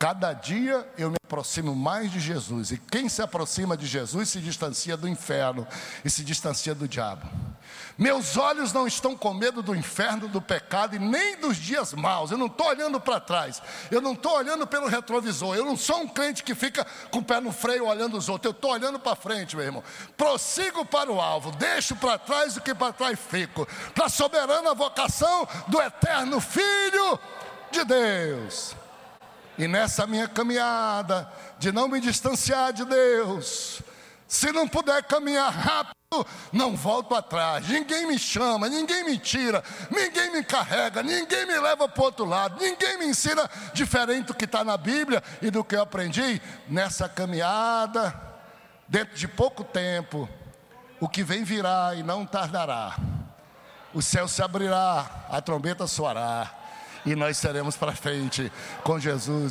Cada dia eu me aproximo mais de Jesus. E quem se aproxima de Jesus se distancia do inferno e se distancia do diabo. Meus olhos não estão com medo do inferno, do pecado e nem dos dias maus. Eu não estou olhando para trás. Eu não estou olhando pelo retrovisor. Eu não sou um crente que fica com o pé no freio olhando os outros. Eu estou olhando para frente, meu irmão. Prossigo para o alvo. Deixo para trás o que para trás fico. Para a soberana vocação do eterno Filho de Deus. E nessa minha caminhada, de não me distanciar de Deus, se não puder caminhar rápido, não volto atrás. Ninguém me chama, ninguém me tira, ninguém me carrega, ninguém me leva para o outro lado, ninguém me ensina diferente do que está na Bíblia e do que eu aprendi nessa caminhada. Dentro de pouco tempo, o que vem virá e não tardará. O céu se abrirá, a trombeta soará e nós seremos para frente com Jesus.